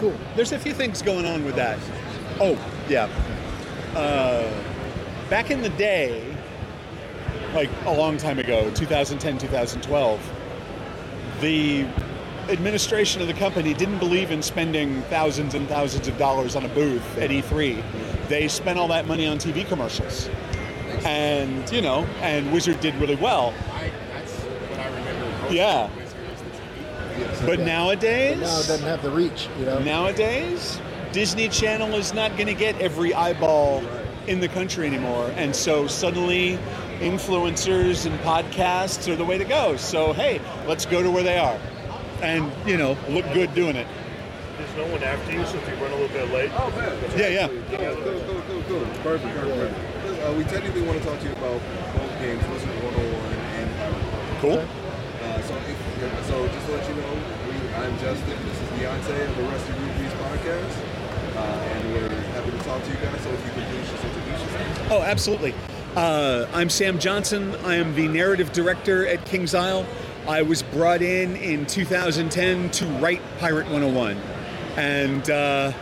cool. There's a few things going on with that. Oh, yeah. Uh, back in the day, like a long time ago, 2010, 2012, the administration of the company didn't believe in spending thousands and thousands of dollars on a booth at E3. They spent all that money on TV commercials. And, you know, and Wizard did really well. I, that's what I remember. Yeah. But Yeah. nowadays, But now it doesn't have the reach, you know. nowadays, Disney Channel is not going to get every eyeball in the country anymore. And so suddenly, influencers and podcasts are the way to go. So, hey, let's go to where they are. And, you know, look good doing it. There's no one after you, so if you run a little bit late. Oh man. Yeah, yeah. Cool, cool, cool, cool, cool. Perfect, perfect, perfect. Uh, we technically want to talk to you about both games, Wizard 101 and Power. Cool. Uh, so, just to let you know, we, I'm Justin. This is DeAnte of the Rusty Rubies podcast, uh, and we're happy to talk to you guys. So if you could please just introduce yourself. Oh, absolutely. Uh, I'm Sam Johnson. I am the narrative director at Kings Isle. I was brought in in 2010 to write Pirate 101. And uh,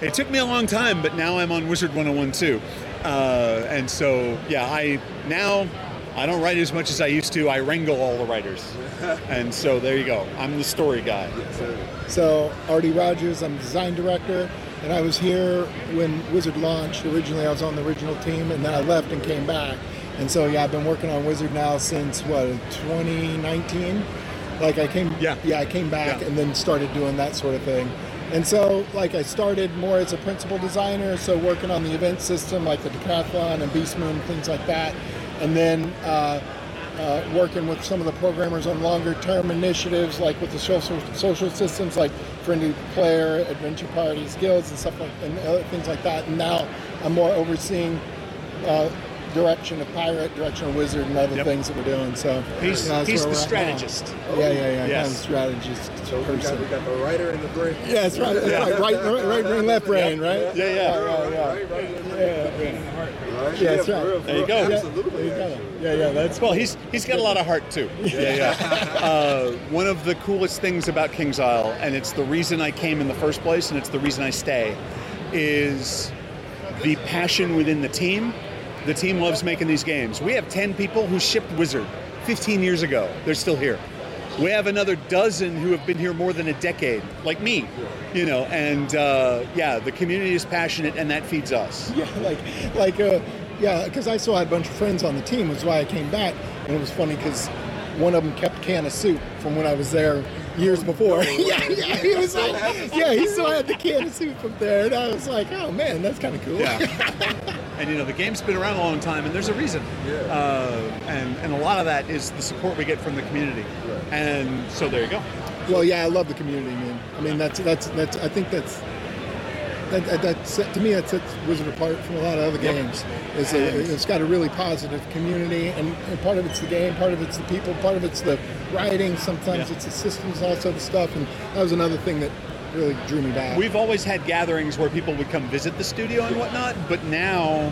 it took me a long time, but now I'm on Wizard 101 too. Uh, and so, yeah, I now I don't write as much as I used to. I wrangle all the writers. and so there you go. I'm the story guy. So, Artie Rogers, I'm the design director, and I was here when Wizard launched. Originally, I was on the original team, and then I left and came back. And so, yeah, I've been working on Wizard now since what 2019. Like I came, Yeah. yeah, I came back Yeah. and then started doing that sort of thing. And so, like, I started more as a principal designer, so working on the event system, like the Decathlon and Beast Moon, things like that, and then. Uh, uh, working with some of the programmers on longer term initiatives like with the social, social systems like friendly player adventure parties guilds and stuff like and other things like that and now i'm more overseeing uh, direction of pirate direction of wizard and other Yep. things that we're doing so He's, you know, he's the we're at now. strategist. yeah yeah yeah Yes. kind of strategist So we got, we got the writer and the brain. yeah that's right that's right right, right, right brain left brain right Yeah, yeah. yeah yeah Right, right, yeah, yeah. right. Yeah, that's right. for real, for There you go. Absolutely. there you go. actually. yeah yeah that's Well, he's he's got a lot of heart too. Yeah, yeah. uh, one of the coolest things about Kings Isle, and it's the reason I came in the first place, and it's the reason I stay, is the passion within the team. The team loves making these games. We have ten people who shipped Wizard 15 years ago. They're still here. We have another dozen who have been here more than a decade, like me. You know, and uh, yeah, the community is passionate, and that feeds us. Yeah, like, like, uh, yeah, because I still had a bunch of friends on the team, was why I came back, and it was funny because one of them kept a can of soup from when I was there years before. yeah, yeah, he was like, yeah, he still had the can of soup from there, and I was like, oh man, that's kind of cool. Yeah. and you know the game's been around a long time, and there's a reason. Uh, and and a lot of that is the support we get from the community. Right. And so there you go. Well, yeah, I love the community, man. I mean, that's that's that's. I think that's. That, that, to me that sets Wizard apart from a lot of other games. It's, a, it's got a really positive community, and, and part of it's the game, part of it's the people, part of it's the writing. Sometimes Yeah. it's the systems, also the stuff, and that was another thing that really drew me back. We've always had gatherings where people would come visit the studio and whatnot, but now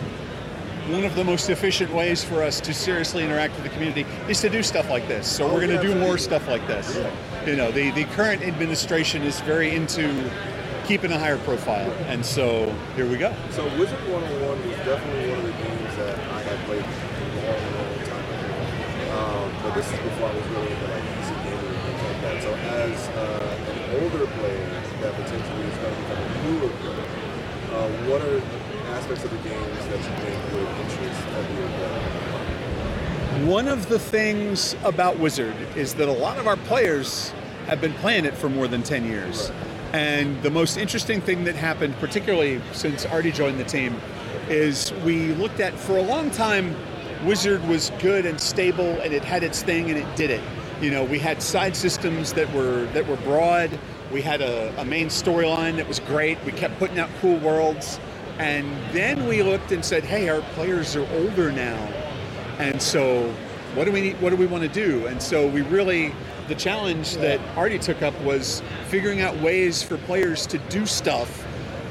one of the most efficient ways for us to seriously interact with the community is to do stuff like this. So we're going to do more stuff like this. You know, the, the current administration is very into keeping a higher profile, and so here we go. So Wizard 101 was definitely one of the games that I had played a long, long time ago. Um, but this is before I was really into like PC gaming and things like that. So as uh, an older player that potentially is going to become a newer player, uh, what are aspects of the games that you think would interest player? One of the things about Wizard is that a lot of our players have been playing it for more than 10 years. And the most interesting thing that happened, particularly since Artie joined the team, is we looked at for a long time, Wizard was good and stable and it had its thing and it did it. You know, we had side systems that were that were broad. We had a, a main storyline that was great. We kept putting out cool worlds. And then we looked and said, hey, our players are older now. And so, what do we need, what do we want to do? And so we really the challenge that Artie took up was figuring out ways for players to do stuff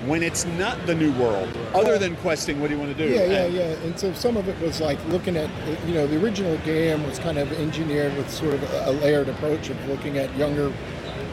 when it's not the new world, other than questing. What do you want to do? Yeah, yeah, yeah. And so some of it was like looking at, you know, the original game was kind of engineered with sort of a layered approach of looking at younger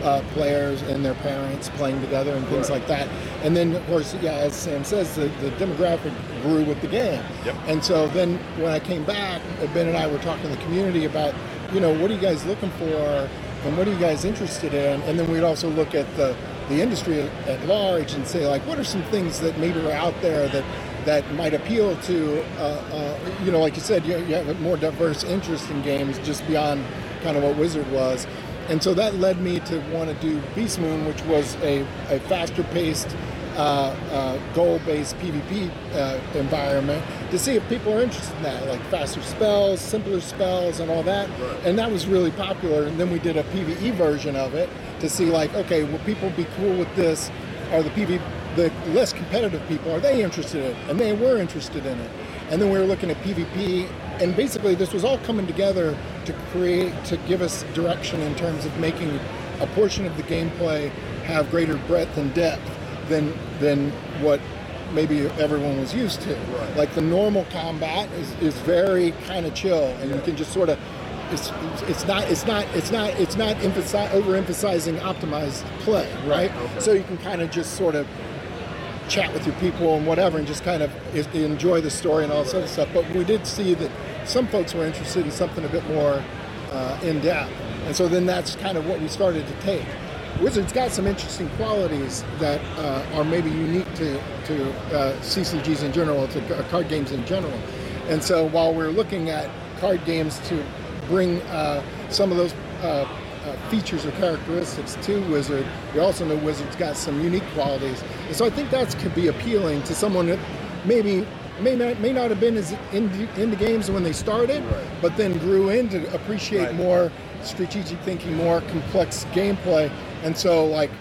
uh, players and their parents playing together and things like that. And then, of course, yeah, as Sam says, the, the demographic grew with the game. Yep. And so then when I came back, Ben and I were talking to the community about, you know, what are you guys looking for and what are you guys interested in? And then we'd also look at the, the industry at, large and say, like, what are some things that maybe are out there that that might appeal to, uh, uh, you know, like you said, you, you have a more diverse interest in games just beyond kind of what Wizard was. And so that led me to want to do Beast Moon, which was a, a faster paced, uh, uh, goal based PvP uh, environment to see if people are interested in that, like faster spells, simpler spells, and all that. And that was really popular. And then we did a PvE version of it to see, like, okay, will people be cool with this? Are the PvP the less competitive people, are they interested in it? And they were interested in it. And then we were looking at PvP, and basically this was all coming together to create, to give us direction in terms of making a portion of the gameplay have greater breadth and depth than than what maybe everyone was used to. Like the normal combat is, is very kind of chill, and you can just sort of it's, it's not it's not it's not it's not emphasi- overemphasizing optimized play, right? So you can kind of just sort of chat with your people and whatever, and just kind of enjoy the story and all this other stuff. But we did see that some folks were interested in something a bit more uh, in depth, and so then that's kind of what we started to take. Wizards got some interesting qualities that uh, are maybe unique to, to uh, CCGs in general, to card games in general. And so while we're looking at card games to bring uh, some of those uh, uh, features or characteristics to Wizard, we also know Wizard's got some unique qualities. And so I think that could be appealing to someone that maybe may not, may not have been as into, into games when they started, but then grew in to appreciate Right. more strategic thinking, more complex gameplay. And so, like,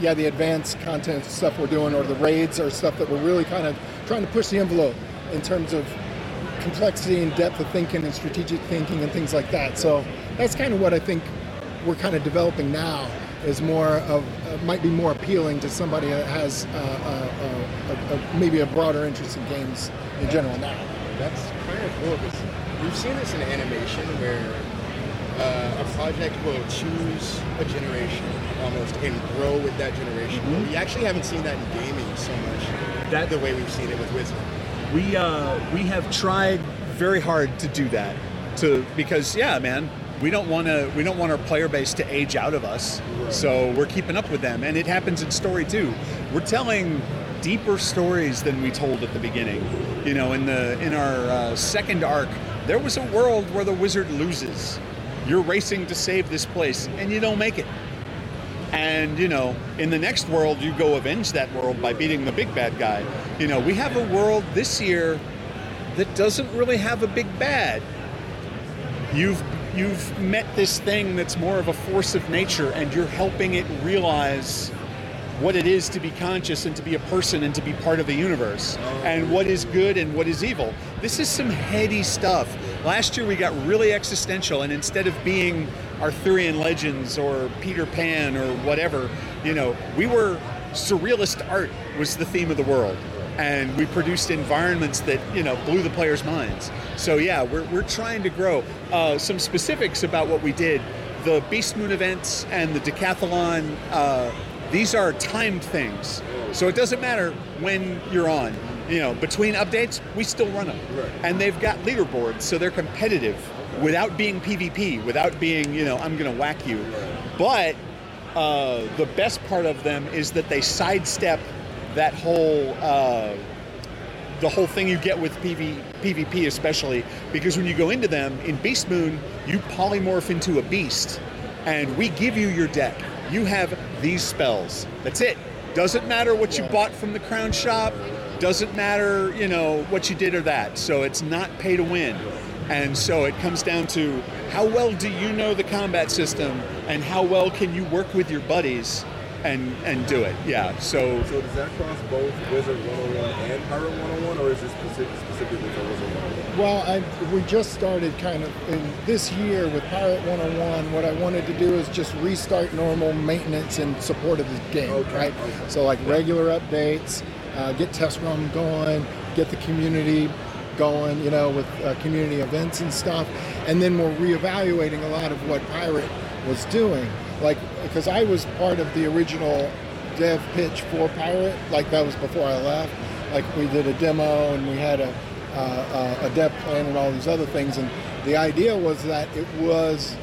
yeah, the advanced content stuff we're doing, or the raids, are stuff that we're really kind of trying to push the envelope in terms of complexity and depth of thinking and strategic thinking and things like that. So that's kind of what I think we're kind of developing now. Is more of uh, might be more appealing to somebody that has uh, uh, uh, maybe a broader interest in games in general now. That's kind of cool we've seen this in animation where uh, a project will choose a generation almost and grow with that generation. Mm-hmm. We actually haven't seen that in gaming so much That- the way we've seen it with Wizard. we uh, we have tried very hard to do that to because yeah man we don't want to we don't want our player base to age out of us so we're keeping up with them and it happens in story too we're telling deeper stories than we told at the beginning you know in the in our uh, second arc there was a world where the wizard loses you're racing to save this place and you don't make it and you know in the next world you go avenge that world by beating the big bad guy. You know we have a world this year that doesn't really have a big bad. You've you've met this thing that's more of a force of nature and you're helping it realize what it is to be conscious and to be a person and to be part of the universe and what is good and what is evil. This is some heady stuff last year we got really existential and instead of being arthurian legends or peter pan or whatever you know we were surrealist art was the theme of the world and we produced environments that you know blew the players' minds. So yeah, we're, we're trying to grow. Uh, some specifics about what we did: the Beast Moon events and the decathlon. Uh, these are timed things, so it doesn't matter when you're on. You know, between updates, we still run them, and they've got leaderboards, so they're competitive without being PvP, without being you know I'm going to whack you. But uh, the best part of them is that they sidestep that whole uh, the whole thing you get with PV, PvP especially because when you go into them in Beast Moon you polymorph into a beast and we give you your deck. You have these spells. That's it. Doesn't matter what you bought from the crown shop doesn't matter you know what you did or that so it's not pay to win and so it comes down to how well do you know the combat system and how well can you work with your buddies and and do it yeah so So does that cross both Wizard 101 and Pirate 101, or is this specific, specifically for Wizard 101? Well, I, we just started kind of in this year with Pirate 101. What I wanted to do is just restart normal maintenance and support of the game, Okay, right? okay. So like regular updates, uh, get test run going, get the community going, you know, with uh, community events and stuff, and then we're reevaluating a lot of what Pirate was doing. like because I was part of the original dev pitch for Pirate. Like that was before I left. Like we did a demo and we had a uh, a dev plan and all these other things. And the idea was that it was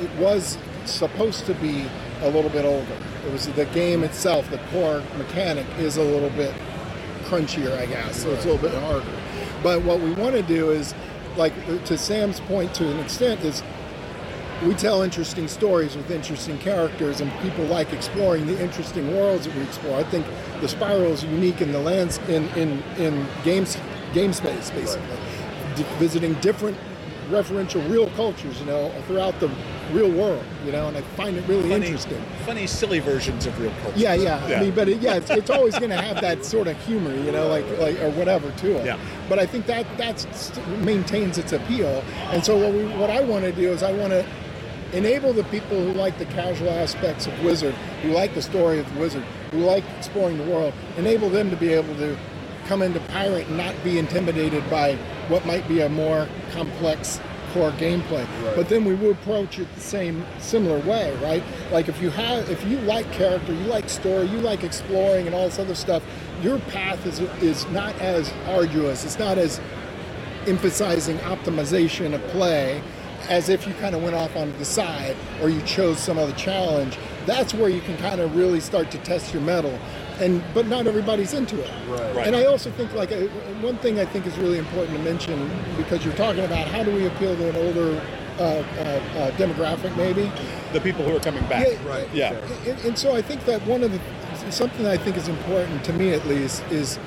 it was supposed to be a little bit older. It was the game itself, the core mechanic is a little bit crunchier, I guess. So it's a little bit harder. But what we want to do is, like to Sam's point, to an extent, is we tell interesting stories with interesting characters, and people like exploring the interesting worlds that we explore. I think the Spiral is unique in the lands in in in games game space, basically, D- visiting different referential real cultures, you know, throughout the real world, you know, and I find it really Funny, interesting. funny, silly versions of real culture. Yeah, yeah. Yeah. I mean, but it, yeah, it's, it's always going to have that sort of humor, you know, like like or whatever to it. Yeah. But I think that that maintains its appeal. And so what we what I want to do is I want to enable the people who like the casual aspects of Wizard, who like the story of Wizard, who like exploring the world, enable them to be able to come into Pirate and not be intimidated by what might be a more complex core gameplay. But then we will approach it the same similar way, right? Like if you have if you like character, you like story, you like exploring and all this other stuff, your path is is not as arduous. It's not as emphasizing optimization of play as if you kind of went off on the side or you chose some other challenge. That's where you can kind of really start to test your mettle. And but not everybody's into it. Right. Right. And I also think like one thing I think is really important to mention because you're talking about how do we appeal to an older uh, uh, uh, demographic maybe. The people who are coming back. Yeah, Right. Yeah. And, and so I think that one of the something that I think is important to me at least is,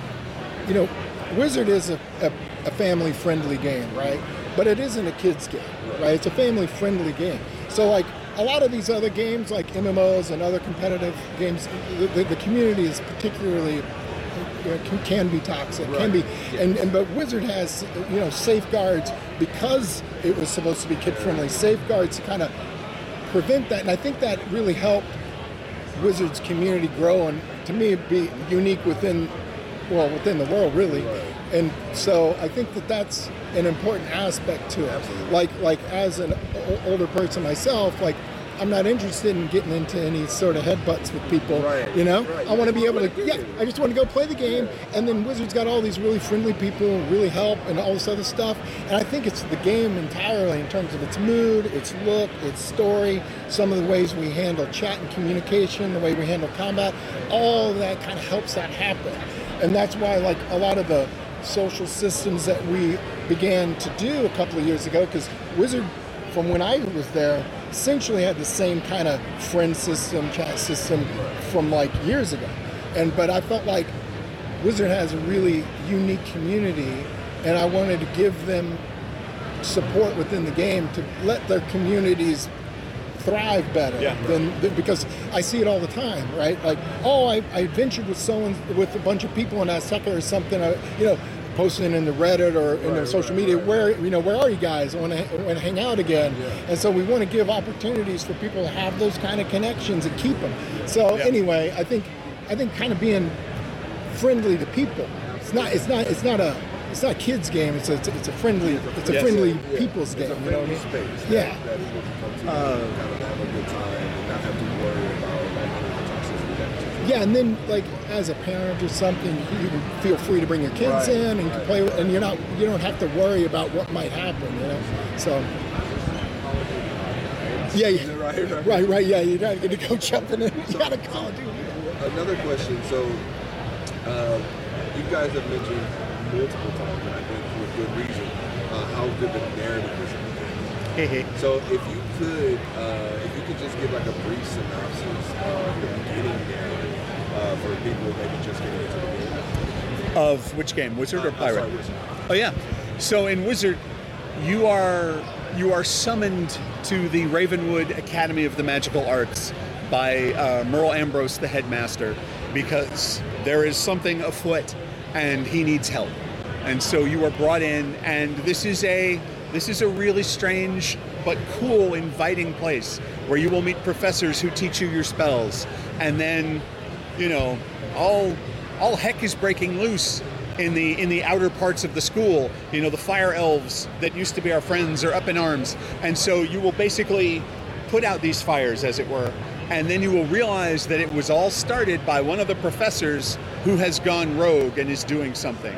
you know, Wizard is a, a, a family friendly game, right? But it isn't a kids game, right? It's a family friendly game. So like a lot of these other games, like MMOs and other competitive games, the, the, the community is particularly you know, can, can be toxic, can be, and, and but Wizard has you know safeguards because it was supposed to be kid friendly. Safeguards to kind of prevent that, and I think that really helped Wizards community grow and to me be unique within well within the world really. And so I think that that's an important aspect to it. Like like as an older person myself, like I'm not interested in getting into any sort of headbutts with people. Right. You know, Right. I want to be able wanna Yeah. I just want to go play the game, and then Wizards got all these really friendly people, who really help, and all this other stuff. And I think it's the game entirely in terms of its mood, its look, its story, some of the ways we handle chat and communication, the way we handle combat. All that kind of helps that happen, and that's why like a lot of the social systems that we began to do a couple of years ago, because Wizard, from when I was there, essentially had the same kind of friend system, chat system from like years ago. And but I felt like Wizard has a really unique community, and I wanted to give them support within the game to let their communities thrive better Yeah. than than- because I see it all the time, right? Like, oh, I, I adventured with someone with a bunch of people in Azteca or something, uh, you know, posting in the Reddit or in their social media, where you know, where are you guys? I want to want to hang out again, and so we want to give opportunities for people to have those kind of connections and keep them. So Yeah. anyway, I think I think kind of being friendly to people. It's not. It's not. It's not a. It's not a kids game. It's a. It's a friendly. It's a Yes. friendly Yeah. people's game. a You know what I mean? space Yeah. that, that people can come to and kind of have a good time and not have to worry about like toxicity that Yeah, and then like as a parent or something, you can feel free to bring your kids Right, in and you right. play, with, and you're not. You don't have to worry about what might happen. You know. So. Yeah, yeah. Right, right. right, right, yeah. You're not going to go jumping in. You got to call it. Another question. So, uh, you guys have mentioned multiple times, and I think with good reason, uh, how good the narrative is. in. So, if you could, uh, if you could just give like a brief synopsis of the beginning narrative uh, for people maybe just getting into the game. Of which game, Wizard or Uh, Pirate? sorry, Wizard. Oh yeah. So in Wizard, you are you are summoned to the Ravenwood Academy of the Magical Arts by uh, Merle Ambrose, the headmaster, because there is something afoot, and he needs help. And so you are brought in, and this is a this is a really strange but cool, inviting place where you will meet professors who teach you your spells, and then, you know, all all heck is breaking loose in the in the outer parts of the school. You know, the fire elves that used to be our friends are up in arms, and so you will basically put out these fires, as it were, and then you will realize that it was all started by one of the professors who has gone rogue and is doing something.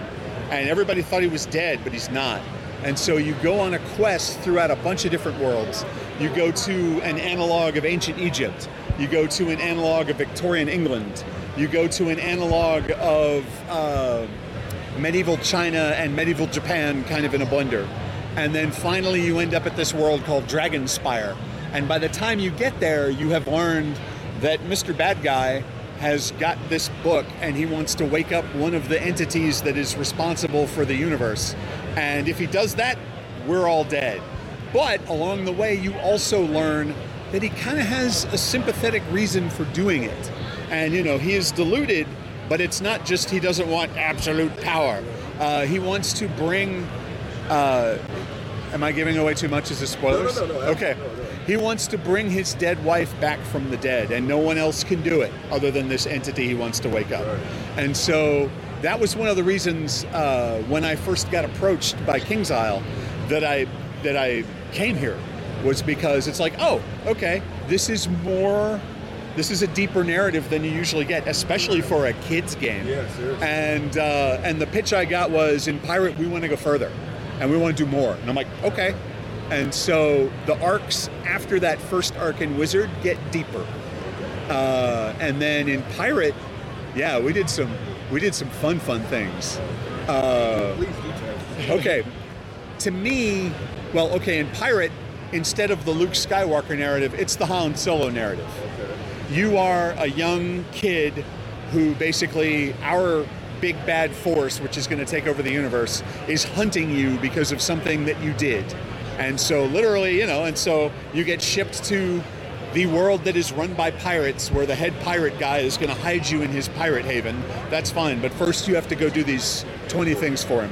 And everybody thought he was dead, but he's not. And so you go on a quest throughout a bunch of different worlds. You go to an analog of ancient Egypt. You go to an analog of Victorian England. You go to an analog of uh, medieval China and medieval Japan kind of in a blender. And then finally you end up at this world called Dragonspire. And by the time you get there, you have learned that Mr. Bad Guy has got this book and he wants to wake up one of the entities that is responsible for the universe. And if he does that, we're all dead. But along the way, you also learn that he kind of has a sympathetic reason for doing it. And, you know, he is deluded, but it's not just he doesn't want absolute power. Uh, he wants to bring. Uh, am I giving away too much as a spoilers? No, no, no, no. Okay. He wants to bring his dead wife back from the dead, and no one else can do it other than this entity he wants to wake up. Right. And so that was one of the reasons uh, when I first got approached by King's Isle that I that I came here was because it's like, oh, okay, this is more. This is a deeper narrative than you usually get, especially for a kids game. Yeah, seriously. And uh, and the pitch I got was in Pirate we want to go further, and we want to do more. And I'm like, okay. And so the arcs after that first arc in Wizard get deeper, uh, and then in Pirate, yeah, we did some we did some fun fun things. Uh, okay, to me, well, okay, in Pirate, instead of the Luke Skywalker narrative, it's the Han Solo narrative. You are a young kid who basically our big bad force which is going to take over the universe is hunting you because of something that you did and so literally you know and so you get shipped to the world that is run by pirates where the head pirate guy is going to hide you in his pirate haven. That's fine but first you have to go do these 20 things for him.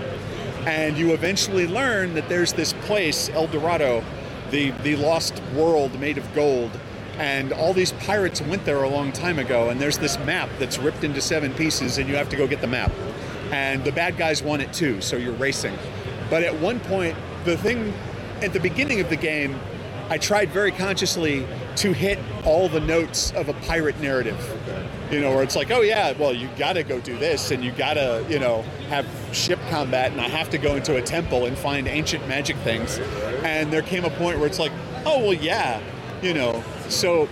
And you eventually learn that there's this place el dorado the, the lost world made of gold. And all these pirates went there a long time ago and there's this map that's ripped into seven pieces and you have to go get the map. And the bad guys want it too so you're racing. But at one point the thing at the beginning of the game i tried very consciously to hit all the notes of a pirate narrative. You know where it's like oh yeah well you gotta go do this and you gotta you know have ship combat and i have to go into a temple and find ancient magic things. And there came a point where it's like oh well yeah you know so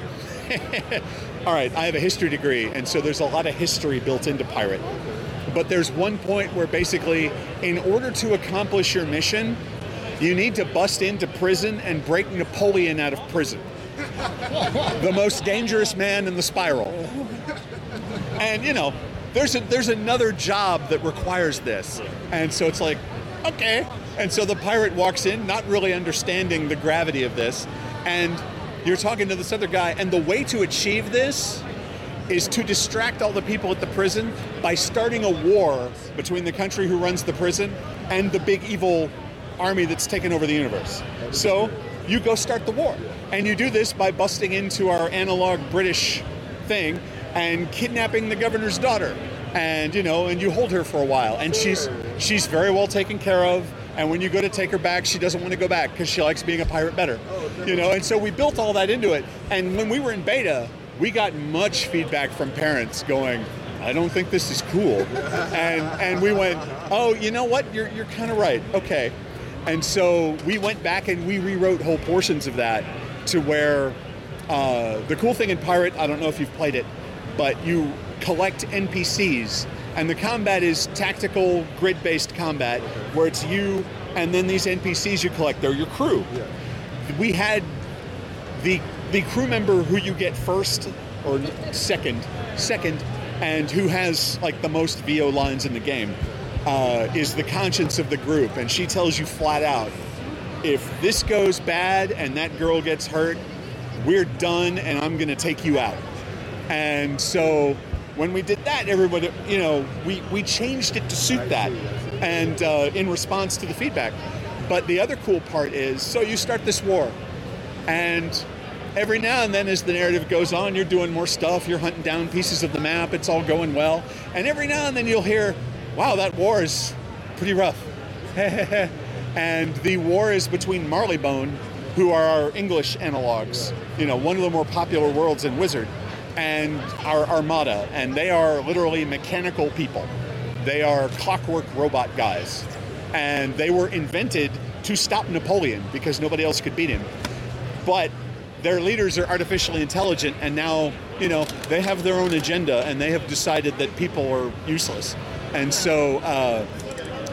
all right i have a history degree and so there's a lot of history built into pirate. But there's one point where basically in order to accomplish your mission you need to bust into prison and break napoleon out of prison. The most dangerous man in the spiral. And you know there's a, there's another job that requires this. And so it's like okay. And so the pirate walks in not really understanding the gravity of this. And you're talking to this other guy and the way to achieve this is to distract all the people at the prison by starting a war between the country who runs the prison and the big evil army that's taken over the universe. So you go start the war. And you do this by busting into our analog British thing and kidnapping the governor's daughter. And you know, and you hold her for a while and she's she's very well taken care of. And when you go to take her back, she doesn't want to go back because she likes being a pirate better. You know, and so we built all that into it. And when we were in beta, we got much feedback from parents going, I don't think this is cool. And and we went, Oh, you know what? You're you're kinda right. Okay. And so we went back and we rewrote whole portions of that to where uh, the cool thing in Pirate, I don't know if you've played it, but you collect NPCs, and the combat is tactical grid-based combat, where it's you and then these NPCs you collect. They're your crew. We had the the crew member who you get first or second, second, and who has like the most VO lines in the game uh, is the conscience of the group, and she tells you flat out, if this goes bad and that girl gets hurt, we're done, and I'm gonna take you out. And so when we did that, everybody, you know, we, we changed it to suit that and uh, in response to the feedback. But the other cool part is so you start this war, and every now and then, as the narrative goes on, you're doing more stuff, you're hunting down pieces of the map, it's all going well. And every now and then, you'll hear, wow, that war is pretty rough. and the war is between Marleybone who are our English analogs. You know, one of the more popular worlds in Wizard, and our Armada, and they are literally mechanical people. They are clockwork robot guys, and they were invented to stop Napoleon because nobody else could beat him. But their leaders are artificially intelligent, and now you know they have their own agenda, and they have decided that people are useless. And so uh,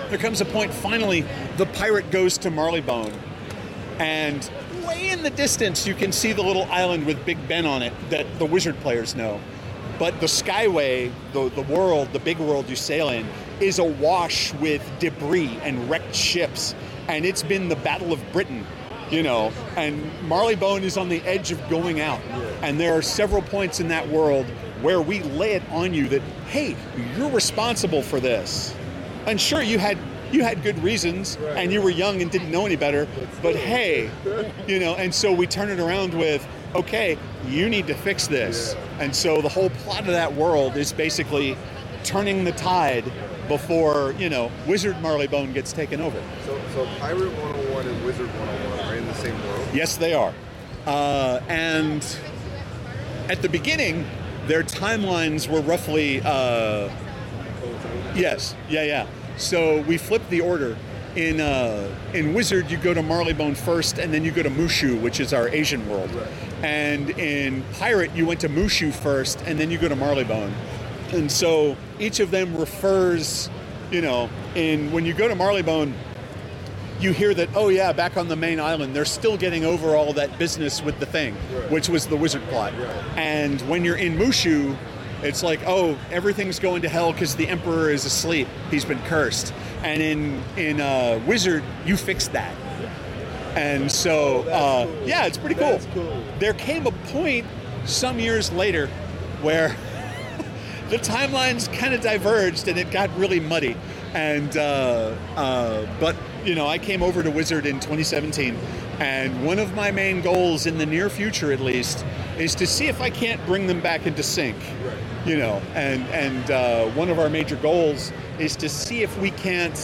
there comes a point. Finally, the pirate goes to Marleybone, and way in the distance you can see the little island with Big Ben on it that the wizard players know. But the Skyway, the, the world, the big world you sail in, is awash with debris and wrecked ships. And it's been the Battle of Britain, you know. And Marleybone is on the edge of going out. And there are several points in that world where we lay it on you that, hey, you're responsible for this. And sure, you had you had good reasons and you were young and didn't know any better, but hey, you know, and so we turn it around with, okay, you need to fix this. And so the whole plot of that world is basically turning the tide before, you know, Wizard Marleybone gets taken over. So, so Pirate 101 and Wizard 101 are in the same world. Yes, they are. Uh, and at the beginning, their timelines were roughly, uh, yes, yeah, yeah. So we flipped the order. In uh, in Wizard, you go to Marleybone first, and then you go to Mooshu, which is our Asian world. And in Pirate, you went to Mooshu first, and then you go to Marleybone. And so each of them refers, you know, in when you go to Marleybone, you hear that oh yeah back on the main island they're still getting over all that business with the thing which was the wizard plot. And when you're in Mooshu it's like oh everything's going to hell because the emperor is asleep. He's been cursed. And in in uh, wizard you fix that. And so uh, yeah it's pretty cool. Cool. there came a point some years later where the timelines kind of diverged and it got really muddy. And uh, uh, but you know, I came over to Wizard in 2017, and one of my main goals in the near future, at least, is to see if I can't bring them back into sync. You know, and and uh, one of our major goals is to see if we can't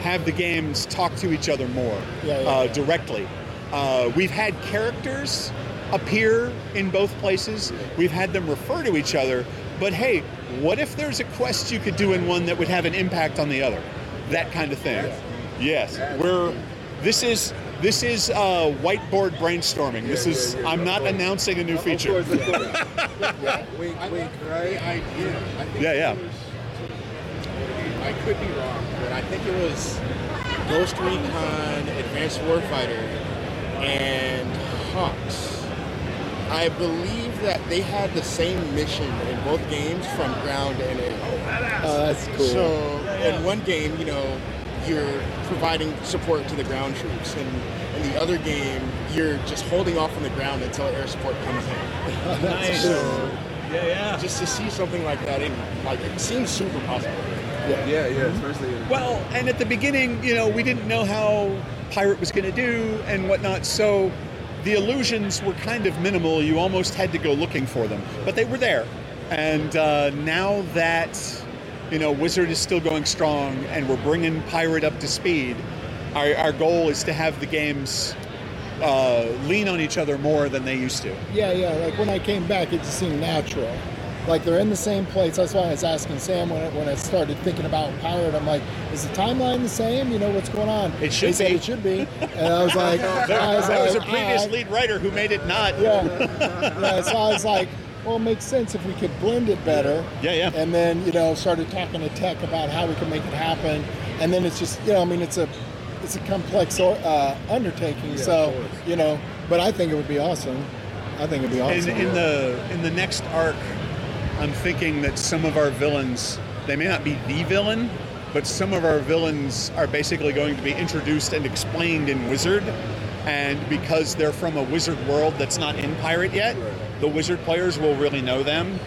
have the games talk to each other more Yeah, yeah, uh, yeah. directly. Uh, we've had characters appear in both places. We've had them refer to each other. But hey, what if there's a quest you could do in one that would have an impact on the other? That kind of thing. Yes, we're. This is this is uh, whiteboard brainstorming. This is. yeah, yeah, I'm not course. announcing a new Of feature. course, of course. wink, I wink, like the right? idea. I think Yeah, yeah. was- I could be wrong, but I think it was Ghost Recon Advanced Warfighter and HAWX. I believe that they had the same mission in both games from ground and air. Oh, that's cool. So in one game, you know, you're providing support to the ground troops, and in the other game, you're just holding off on the ground until air support comes in. Nice. So Yeah, yeah. just to see something like that, it, like it seems super possible. Yeah, yeah, especially in Well, and at the beginning, you know, we didn't know how Pirate was going to do and whatnot, so the illusions were kind of minimal. You almost had to go looking for them, but they were there. And uh, now that, you know, Wizard is still going strong and we're bringing Pirate up to speed, our, our goal is to have the games uh, lean on each other more than they used to. Yeah, yeah. Like when I came back, it just seemed natural. Like they're in the same place. That's why I was asking Sam when I, when I started thinking about Pirate. I'm like, is the timeline the same? You know what's going on? It should He said be. it should be. And I was like, I was There was a previous "Ah." lead writer who made it not. Yeah. yeah. So I was like, well, it makes sense if we could blend it better. Yeah, yeah. And then you know started talking to tech about how we can make it happen. And then it's just you know I mean it's a it's a complex uh, undertaking. so you know, but I think it would be awesome. I think it'd be awesome. in the in the next arc, I'm thinking that some of our villains, they may not be the villain, but some of our villains are basically going to be introduced and explained in Wizard. And because they're from a Wizard world that's not in Pirate yet, the Wizard players will really know them.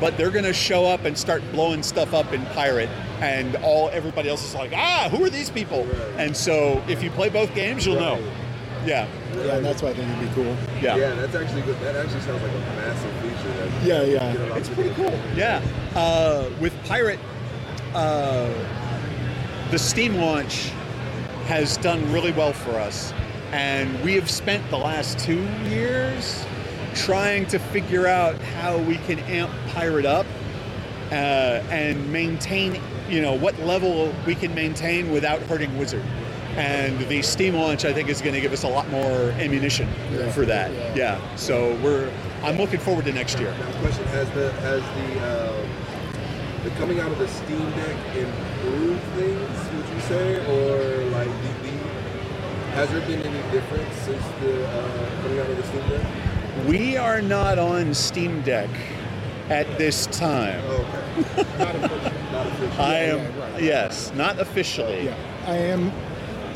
But they're going to show up and start blowing stuff up in Pirate, and all everybody else is like, ah, who are these people? And so if you play both games, you'll know. Yeah, yeah, and that's why I think it'd be cool. yeah. Yeah, that's actually good. That actually sounds like a massive feature. That Yeah, yeah. It's pretty cool. Yeah. Uh, with Pirate, uh, the Steam launch has done really well for us. And we have spent the last two years trying to figure out how we can amp Pirate up uh, and maintain, you know, what level we can maintain without hurting Wizard. And the Steam launch, I think, is going to give us a lot more ammunition Yeah. for that. Yeah. Yeah. So we're, I'm looking forward to next year. Now, question: Has the has the um, the coming out of the Steam Deck improved things? Would you say, or like the, the has there been any difference since the uh, coming out of the Steam Deck? We are not on Steam Deck at this time. Okay. Not official. Not. I am, yeah, right. yes, not officially. Yeah, I am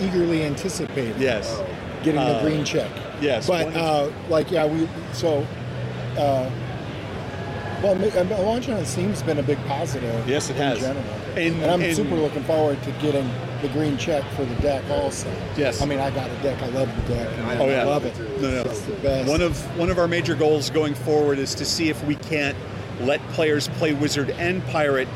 eagerly anticipating Yes. getting the Uh, green check. yes, but uh, like yeah, we so. Uh, well, uh, launching on Steam's been a big positive. Yes, it in has. General. In- and I'm in- super looking forward to getting the green check for the deck also. Yes. I mean, I got a deck. I love the deck. and Oh, yeah. I love it. No, no. It's the best. One of one of our major goals going forward is to see if we can't let players play Wizard and Pirate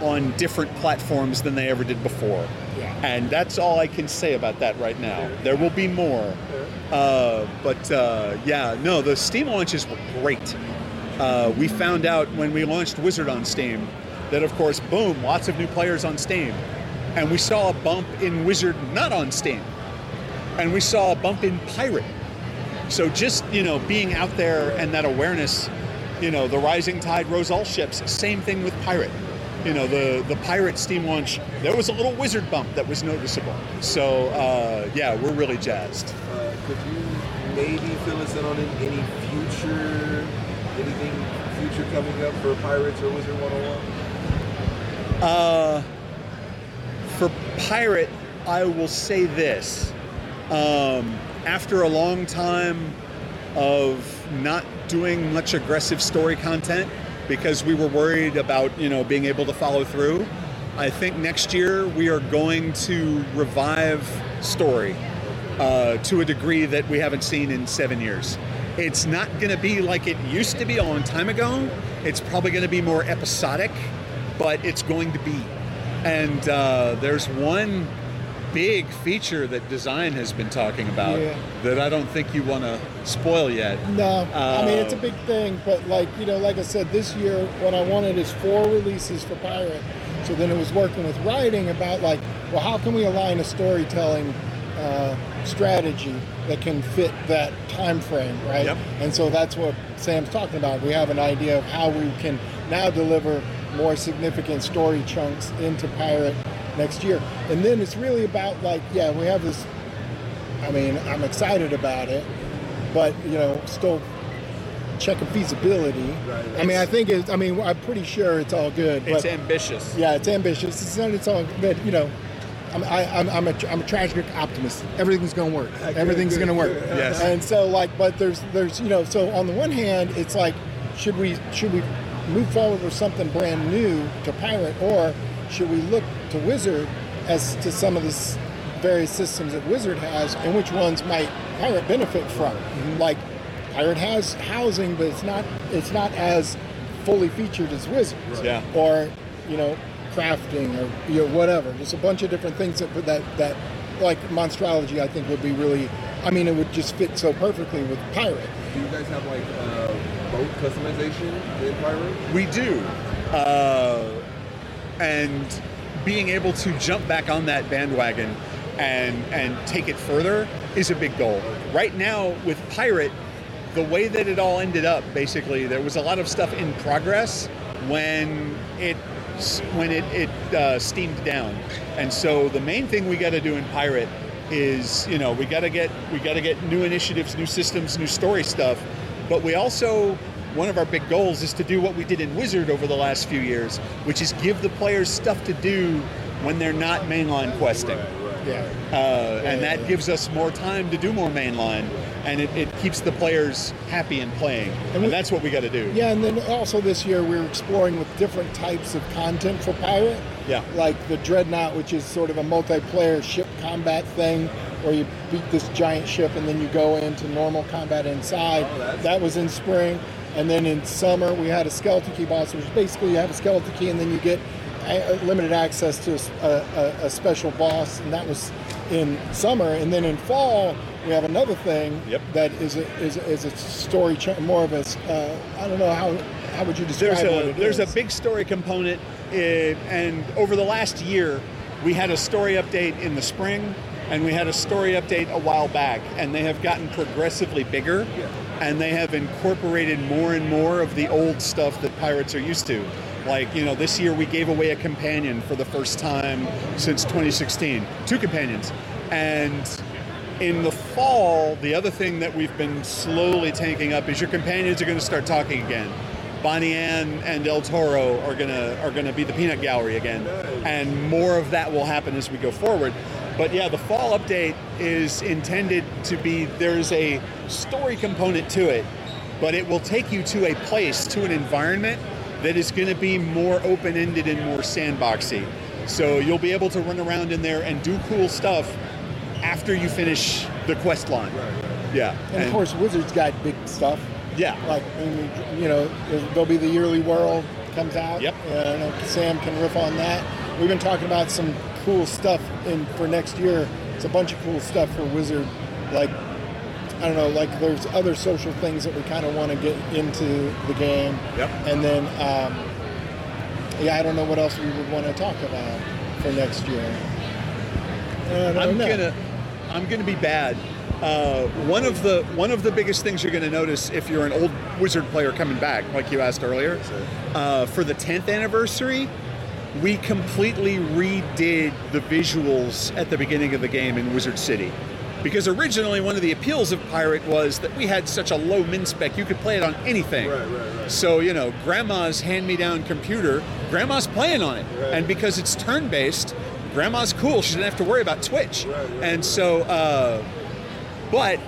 on different platforms than they ever did before. Yeah. And that's all I can say about that right now. There will be more. Uh, but uh, yeah, no, the Steam launches were great. Uh, we found out when we launched Wizard on Steam that, of course, boom, lots of new players on Steam. And we saw a bump in Wizard not on Steam. And we saw a bump in Pirate. So just, you know, being out there and that awareness, you know, the rising tide rose all ships. Same thing with Pirate. You know, the, the Pirate Steam launch, there was a little Wizard bump that was noticeable. So, uh, yeah, we're really jazzed. Uh, could you maybe fill us in on any future, anything future coming up for Pirates or Wizard 101? Uh, for Pirate, I will say this. Um, after a long time of not doing much aggressive story content because we were worried about, you know, being able to follow through, I think next year we are going to revive story uh, to a degree that we haven't seen in seven years. It's not going to be like it used to be a long time ago. It's probably going to be more episodic, but it's going to be. And uh, there's one big feature that design has been talking about Yeah. that I don't think you want to spoil yet. No, I mean it's a Uh, big thing, but like you know, like I said, this year what I wanted is four releases for Pirate. So then it was working with writing about like, well, how can we align a storytelling uh, strategy that can fit that time frame, right? Yep. And so that's what Sam's talking about. We have an idea of how we can now deliver more significant story chunks into Pirate next year, and then it's really about like, yeah, we have this I mean, I'm excited about it, but you know, still checking feasibility. Right. I mean, I think it's. I mean, I'm pretty sure it's all good. It's ambitious. yeah, it's ambitious. It's not. It's all. But you know, I'm. I, I'm. I'm a. I'm a tragic optimist. Everything's gonna work. Everything's gonna work. Yes. And so, like, but there's, there's, you know, so on the one hand, it's like, should we, should we move forward with something brand new to Pirate, or should we look to Wizard as to some of the various systems that Wizard has, and which ones might Pirate benefit from? Like, Pirate has housing, but it's not, it's not as fully featured as Wizard. Yeah. Or, you know, crafting or you know whatever. Just a bunch of different things that that that like monstrology I think would be really I mean it would just fit so perfectly with pirate. Do you guys have like uh, boat customization in Pirate? We do. Uh, and being able to jump back on that bandwagon and and take it further is a big goal. Right now with Pirate, the way that it all ended up, basically, there was a lot of stuff in progress when it when it, it uh, steamed down. And so the main thing we got to do in Pirate is, you know, we got to get we got to get new initiatives, new systems, new story stuff. But we also one of our big goals is to do what we did in Wizard over the last few years, which is give the players stuff to do when they're not mainline questing. Yeah. Uh, and that gives us more time to do more mainline, and it, it keeps the players happy and playing. And, we- that's what we got to do. Yeah, and then also this year we're exploring with different types of content for pirate. Yeah. Like the Dreadnought, which is sort of a multiplayer ship combat thing where you beat this giant ship and then you go into normal combat inside. Oh, that was in spring. And then in summer we had a skeleton key boss, which basically you have a skeleton key and then you get a- limited access to a special boss, and that was in summer. And then in fall, we have another thing Yep. that is a, is a, is a story, ch- more of a, uh, I don't know how how would you describe there's a it there's a big story component, uh, and over the last year, we had a story update in the spring, and we had a story update a while back, and they have gotten progressively bigger, and they have incorporated more and more of the old stuff that pirates are used to. Like you know, this year we gave away a companion for the first time since 2016, two companions, and in the fall, the other thing that we've been slowly tanking up is your companions are going to start talking again. Bonnie Anne and El Toro are gonna are gonna be the peanut gallery again, and more of that will happen as we go forward. But yeah, the fall update is intended to be there's a story component to it, but it will take you to a place, to an environment that is going to be more open ended and more sandboxy. So you'll be able to run around in there and do cool stuff after you finish the quest line. Yeah, and of course, Wizards got big stuff. yeah, Like, you know, there'll be the yearly world comes out. Yep. And I know Sam can riff on that. We've been talking about some cool stuff in for next year. It's a bunch of cool stuff for Wizard. Like, I don't know, like there's other social things that we kind of want to get into the game. Yep. And then, um, yeah, I don't know what else we would want to talk about for next year. I'm know. gonna I'm gonna be bad. Uh, one of the one of the biggest things you're gonna notice if you're an old Wizard player coming back, like you asked earlier, uh, for the 10th anniversary, we completely redid the visuals at the beginning of the game in Wizard City. Because originally, one of the appeals of Pirate was that we had such a low min spec, you could play it on anything. Right, right, right. So, you know, grandma's hand me down computer, grandma's playing on it. Right. And because it's turn based, grandma's cool. She doesn't have to worry about Twitch. Right, right. And so, uh, but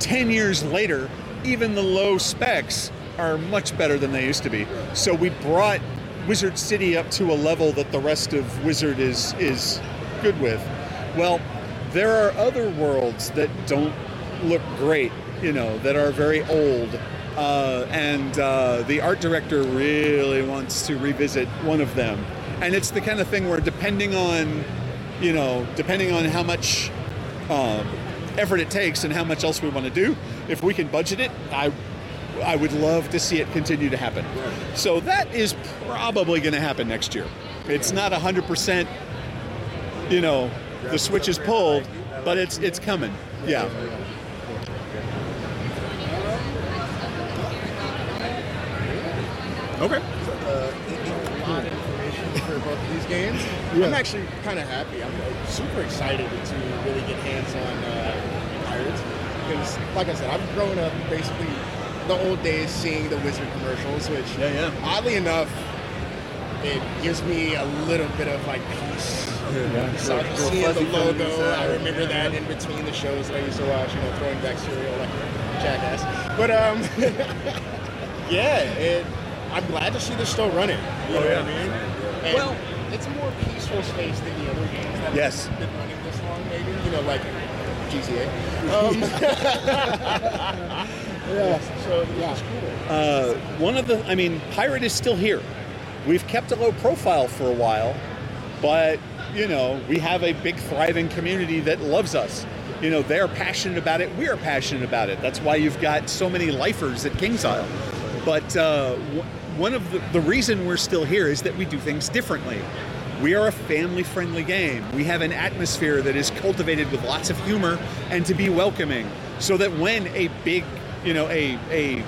10 years later, even the low specs are much better than they used to be. So we brought Wizard City up to a level that the rest of Wizard is is good with. Well, there are other worlds that don't look great, you know, that are very old. Uh, and uh, the art director really wants to revisit one of them. And it's the kind of thing where, depending on, you know, depending on how much um, effort it takes and how much else we want to do. If we can budget it, I I would love to see it continue to happen. So that is probably going to happen next year. It's not 100%, you know, the switch is pulled, but it's it's coming. Yeah. Okay. uh, a lot of information for both of these games. Yeah. I'm actually kind of happy. I'm uh, super excited to really get hands on uh, Pirates because, like I said, I've grown up basically the old days seeing the Wizard commercials, which Yeah, yeah. oddly enough, it gives me a little bit of like peace. So I'm seeing the logo, I remember that in between the shows that I used to watch, you know, throwing back cereal like jackass. But um, yeah, it, I'm glad to see this still running. You know yeah. what I mean? And Well- it's a more peaceful space than the other games that Yes. have been running this long, maybe. You know, like GTA. Um, yeah. so yeah. Uh, one of the, I mean, Pirate is still here. We've kept a low profile for a while, but you know, we have a big thriving community that loves us. You know, they're passionate about it. We're passionate about it. That's why you've got so many lifers at Kings Isle. But uh, w- one of the, the reason we're still here is that we do things differently. We are a family-friendly game. We have an atmosphere that is cultivated with lots of humor and to be welcoming, so that when a big, you know, a a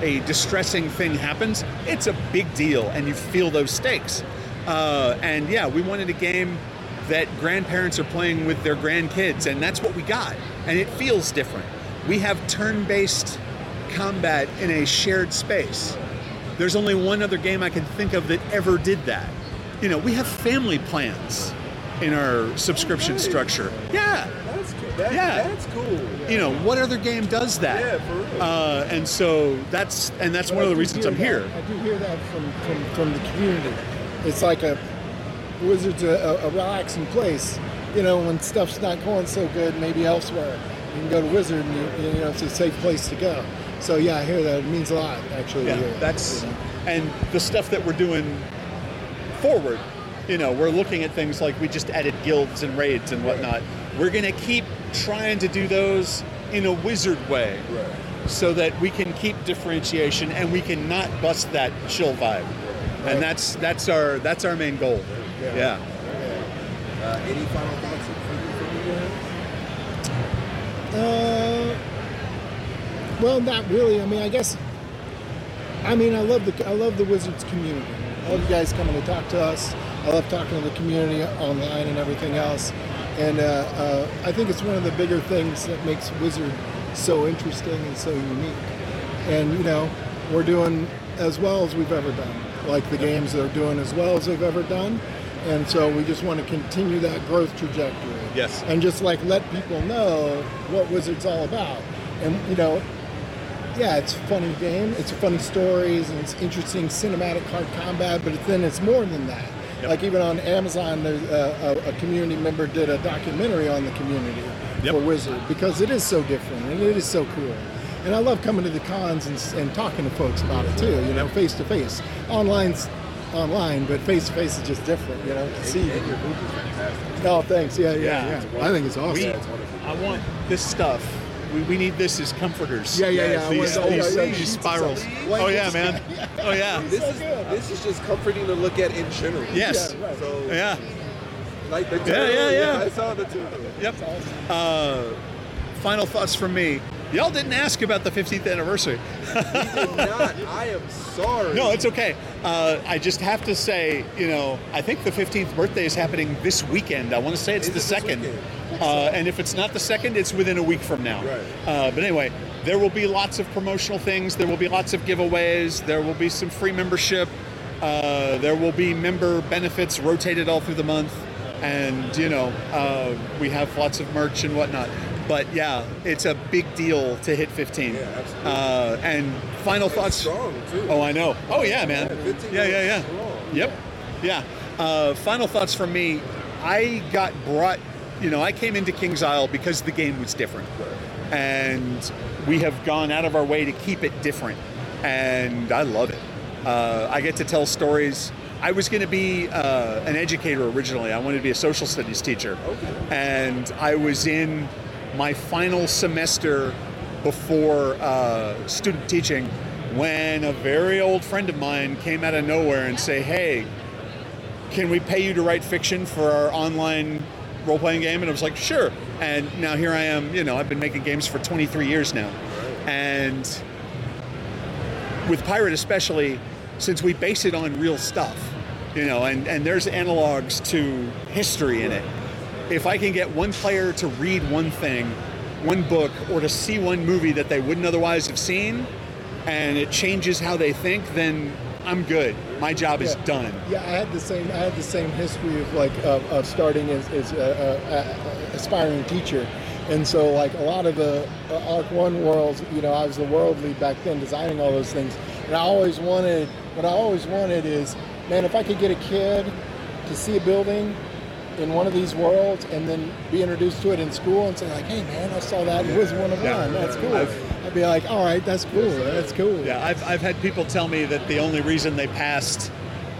a distressing thing happens, it's a big deal, and you feel those stakes. Uh, and yeah, we wanted a game that grandparents are playing with their grandkids, and that's what we got. And it feels different. We have turn-based combat in a shared space. There's only one other game I can think of that ever did that. You know, we have family plans in our subscription structure. Yeah. That's cool. That, Yeah. That's cool. You know, what other game does that? Yeah, for real. Uh, and so that's and that's But one of the reasons I'm here. I do hear that from, from, from the community. It's like a Wizard's a, a, a relaxing place. You know, when stuff's not going so good, maybe elsewhere, you can go to Wizard, and you, you know it's a safe place to go. So yeah, I hear that. It means a lot, actually. Yeah, hear. that's and the stuff that we're doing forward, you know, we're looking at things like we just added guilds and raids and whatnot. We're going to keep trying to do those in a wizard way so that we can keep differentiation and we can not bust that chill vibe. And that's that's our that's our main goal. Yeah. Uh, any final thoughts from you, from you guys? Uh, well, not really. I mean, I guess. I mean, I love the I love the Wizards community. I love you guys coming to talk to us. I love talking to the community online and everything else. And uh, uh, I think it's one of the bigger things that makes Wizard so interesting and so unique. And you know, we're doing as well as we've ever done. Like the games are doing as well as they've ever done. And so we just want to continue that growth trajectory Yes. and just like let people know what Wizard's all about. And you know, yeah, it's a funny game, it's funny stories, and it's interesting cinematic hard combat. But then it's more than that. Yep. Like even on Amazon, a, uh, a, a community member did a documentary on the community Yep. for Wizard because it is so different and it is so cool. And I love coming to the cons and, and talking to folks about it too. You know, face to face. Online's online, but face to face is just different. You know, to see. And your booth is fantastic. Oh, thanks. Yeah, yeah, Yeah. yeah. I think it's awesome. We. I want this stuff. We, we need this as comforters. Yeah, yeah, yeah. These, want- these, yeah, yeah, these spirals. Oh yeah, man. Oh yeah. This is this is just comforting to look at in general. Yes. Yeah, right. So Yeah. like the Yeah, turtle, yeah, yeah. I saw the turtle. Yep. Uh, final thoughts from me. Y'all didn't ask about the 15th anniversary. we Did not. I am sorry. No, it's okay. Uh, I just have to say, you know, I think the 15th birthday is happening this weekend. I want to say it's Is the it second. weekend? Uh, and if it's not the second, it's within a week from now. Right. Uh, but anyway, there will be lots of promotional things. There will be lots of giveaways. There will be some free membership. Uh, there will be member benefits rotated all through the month. And, you know, uh, we have lots of merch and whatnot. But yeah, it's a big deal to hit 15. Yeah, absolutely. Uh, and final thoughts. strong too. Oh, I know. Oh, yeah, man. Yeah, 15 Yeah, yeah, yeah. strong. Yep. Yeah. Uh, final thoughts from me. I got brought, you know, I came into King's Isle because the game was different. And we have gone out of our way to keep it different. And I love it. Uh, I get to tell stories. I was going to be uh, an educator originally. I wanted to be a social studies teacher. And I was in my final semester before uh, student teaching when a very old friend of mine came out of nowhere and say, "Hey, can we pay you to write fiction for our online role-playing game?" And I was like, "Sure." And now here I am. You know, I've been making games for 23 years now, and with Pirate especially, since we base it on real stuff, you know, and, and there's analogs to history in it. If I can get one player to read one thing, one book, or to see one movie that they wouldn't otherwise have seen, and it changes how they think, then I'm good. My job is Yeah. done. Yeah, I had the same. I had the same history of like of, of starting as, as a, a, a aspiring teacher, and so like a lot of the uh, Arc One worlds, you know, I was the world lead back then, designing all those things, and I always wanted. What I always wanted is, man, if I could get a kid to see a building in one of these worlds and then be introduced to it in school and say like, hey man, I saw that. It was one of Yeah. one. That's cool. I've- I'd be like, all right, that's cool. That's cool. Yeah, I've, I've had people tell me that the only reason they passed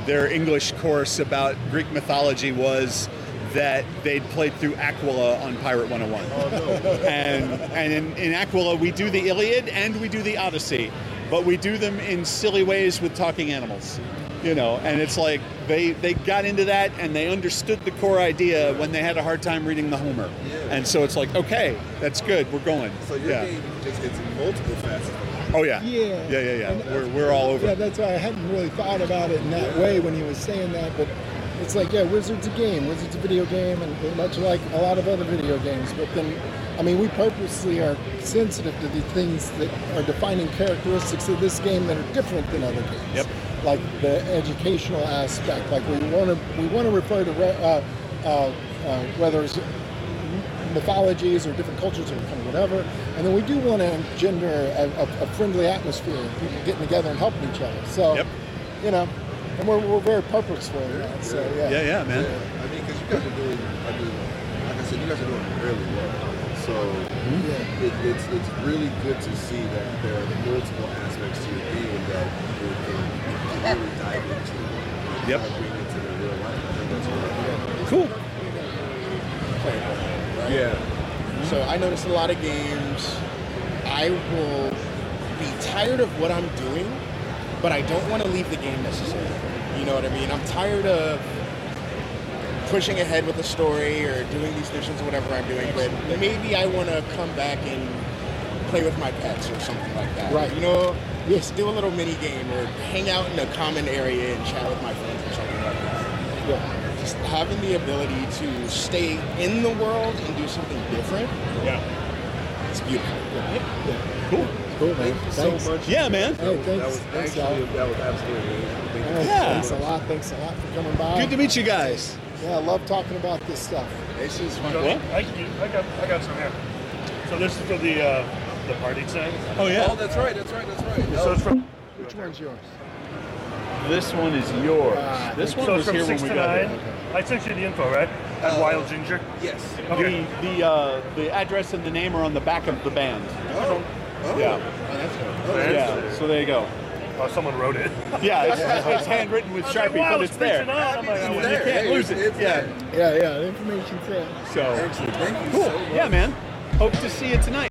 their English course about Greek mythology was that they'd played through Aquila on Pirate 101. and and in, in Aquila, we do the Iliad and we do the Odyssey, but we do them in silly ways with talking animals. You know, and it's like they, they got into that and they understood the core idea when they had a hard time reading the Homer. Yeah. And so it's like, okay, that's good, we're going. So your yeah. game just hits multiple facets. Oh yeah. Yeah. Yeah, yeah, yeah. And- We're, we're all over. Yeah, that's why I hadn't really thought about it in that way when he was saying that. But it's like, yeah, Wizards a game, Wizards a video game, and much like a lot of other video games. But then, I mean, we purposely are sensitive to the things that are defining characteristics of this game that are different than other games. Yep. Like the educational aspect. Like we want to we want to refer to re- uh, uh, uh, whether it's mythologies or different cultures or kind of whatever. And then we do want to engender a, a, a friendly atmosphere, people getting together and helping each other. So, Yep. you know, and we're, we're very purposeful in that. So, yeah. Yeah, yeah, man. I mean, because you guys are doing, I mean, like I said, you guys are doing really well. So Yeah. it, it's it's really good to see that there are multiple aspects to your being that you can, you can really dive into. Yep. bring it to the real life. I think that's really Cool. Right? Yeah. So I noticed a lot of games. I will be tired of what I'm doing, but I don't want to leave the game necessarily. You know what I mean? I'm tired of pushing ahead with the story or doing these missions or whatever I'm doing, but maybe I want to come back and play with my pets or something like that. Right. You know, just do a little mini game or hang out in a common area and chat with my friends or something like that Yeah. just having the ability to stay in the world and do something different, Yeah. it's beautiful. Yeah, Cool. Cool, man. Thank you Thanks. so much. Yeah, man. Hey, That thanks. was Thanks, actually Al. that was absolutely amazing. Thank you Hey, Yeah. Thanks a lot. Thanks a lot for coming by. Good to meet you guys. Yeah, I love talking about this stuff. This is fun. So What? I, I got I got some here. So this is for the uh, the party thing. Oh yeah. Oh, that's right. That's right. That's right. So it's from Which one's yours? This one is yours. Ah, this one so was from here when we to got nine. here. I sent you the info, right? At Wild Ginger. Yes. Okay. The the uh, the address and the name are on the back of the band. Oh. Oh. Yeah. Oh, that's good. Oh, that's Yeah. So there you go. Oh, someone wrote it. Yeah, it's, it's handwritten with I was like, Sharpie, wow, but it's it's there. preaching on. I'm like, oh, It's there. You can't Hey, lose it. it's Yeah. there. Yeah, yeah. The information's there. So Excellent. Thank you cool. so much. Yeah, man. Hope to see you tonight.